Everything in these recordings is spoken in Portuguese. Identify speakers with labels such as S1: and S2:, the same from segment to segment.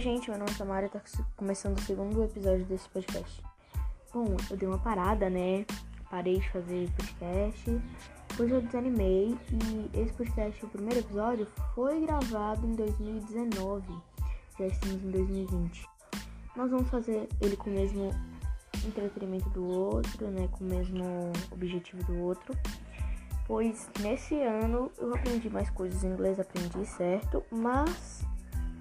S1: Oi, gente, meu nome é Tamara e tá começando o segundo episódio desse podcast. Bom, eu dei uma parada, né? Parei de fazer podcast, hoje eu desanimei e esse podcast, o primeiro episódio, foi gravado em 2019. Já estamos em 2020. Nós vamos fazer ele com o mesmo entretenimento do outro, né? Com o mesmo objetivo do outro. Pois nesse ano eu aprendi mais coisas em inglês, aprendi certo, mas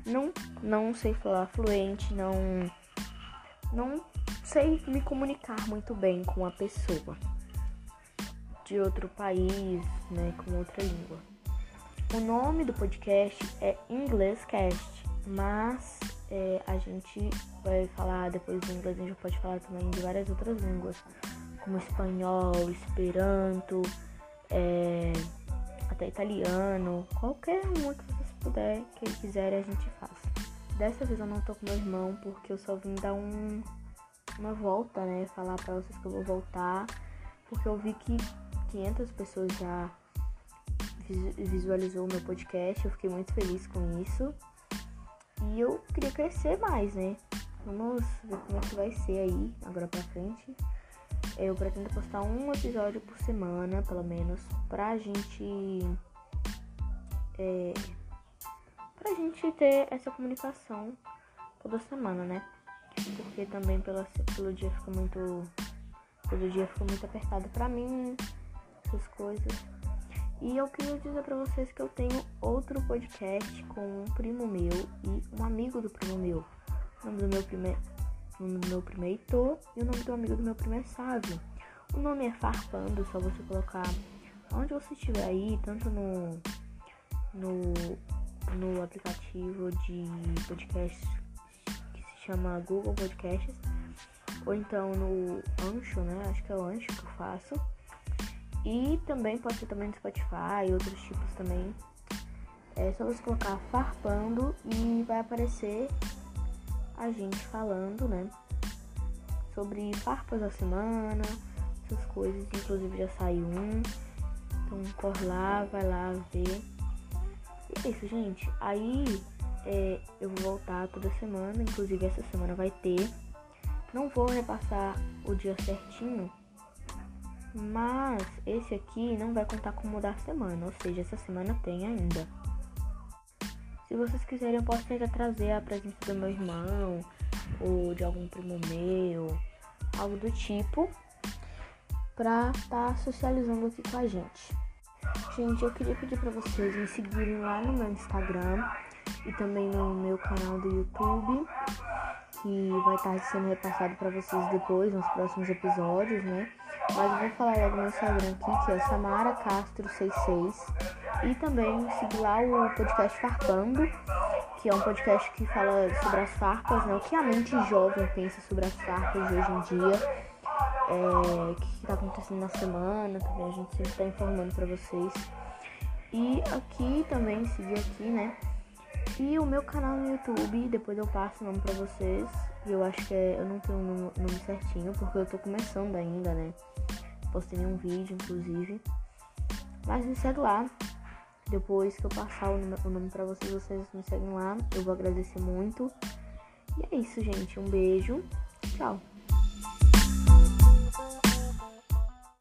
S1: não, não sei falar fluente, não, não sei me comunicar muito bem com a pessoa de outro país, né, com outra língua. O nome do podcast é Inglescast, mas é, a gente vai falar depois do inglês, a gente pode falar também de várias outras línguas, como espanhol, esperanto, é, até italiano, qualquer uma que puder, que quiserem, a gente faz. Dessa vez eu não tô com meu irmão porque eu só vim dar um, uma volta, né? Falar pra vocês que eu vou voltar. Porque eu vi que 500 pessoas já visualizou o meu podcast. Eu fiquei muito feliz com isso. E eu queria crescer mais, né? Vamos ver como é que vai ser aí, agora pra frente. Eu pretendo postar um episódio por semana, pelo menos, pra gente. É, pra gente ter essa comunicação toda semana, né? Porque também pela, pelo dia fica muito. Todo dia fica muito apertado pra mim, essas coisas. E eu queria dizer pra vocês que eu tenho outro podcast com um primo meu e um amigo do primo meu. O nome do meu primo o nome do meu primo é Heitor e o nome do amigo do meu primo é Sávio. O nome é Farpando, só você colocar onde você estiver aí, tanto no, no no aplicativo de podcast que se chama Google Podcasts ou então no Ancho, né? Acho que é o Ancho que eu faço. E também pode ser também no Spotify e outros tipos também. É só você colocar farpando e vai aparecer a gente falando, né? Sobre farpas da semana, essas coisas. Inclusive já saiu um. Então corre lá, vai lá ver. E isso, gente. Aí é, eu vou voltar toda semana, inclusive essa semana vai ter. Não vou repassar o dia certinho, mas esse aqui não vai contar como da semana, ou seja, essa semana tem ainda. Se vocês quiserem, eu posso tentar trazer a presença do meu irmão ou de algum primo meu, algo do tipo, pra estar tá socializando aqui com a gente. Gente, eu queria pedir para vocês me seguirem lá no meu Instagram e também no meu canal do YouTube, que vai estar sendo repassado para vocês depois, nos próximos episódios, né? Mas eu vou falar logo no Instagram aqui, que é Samara Castro66. E também seguir lá o podcast Farpando, que é um podcast que fala sobre as farpas, né? O que a mente jovem pensa sobre as farpas de hoje em dia é, o que está acontecendo na semana, também a gente sempre está informando para vocês. E aqui também, seguir aqui, né? E o meu canal no YouTube, depois eu passo o nome pra vocês. E eu acho que é, eu não tenho o nome, nome certinho, porque eu tô começando ainda, né? Postei nenhum vídeo, inclusive. Mas me segue lá. Depois que eu passar o nome, o nome pra vocês, vocês me seguem lá. Eu vou agradecer muito. E é isso, gente. Um beijo. Tchau.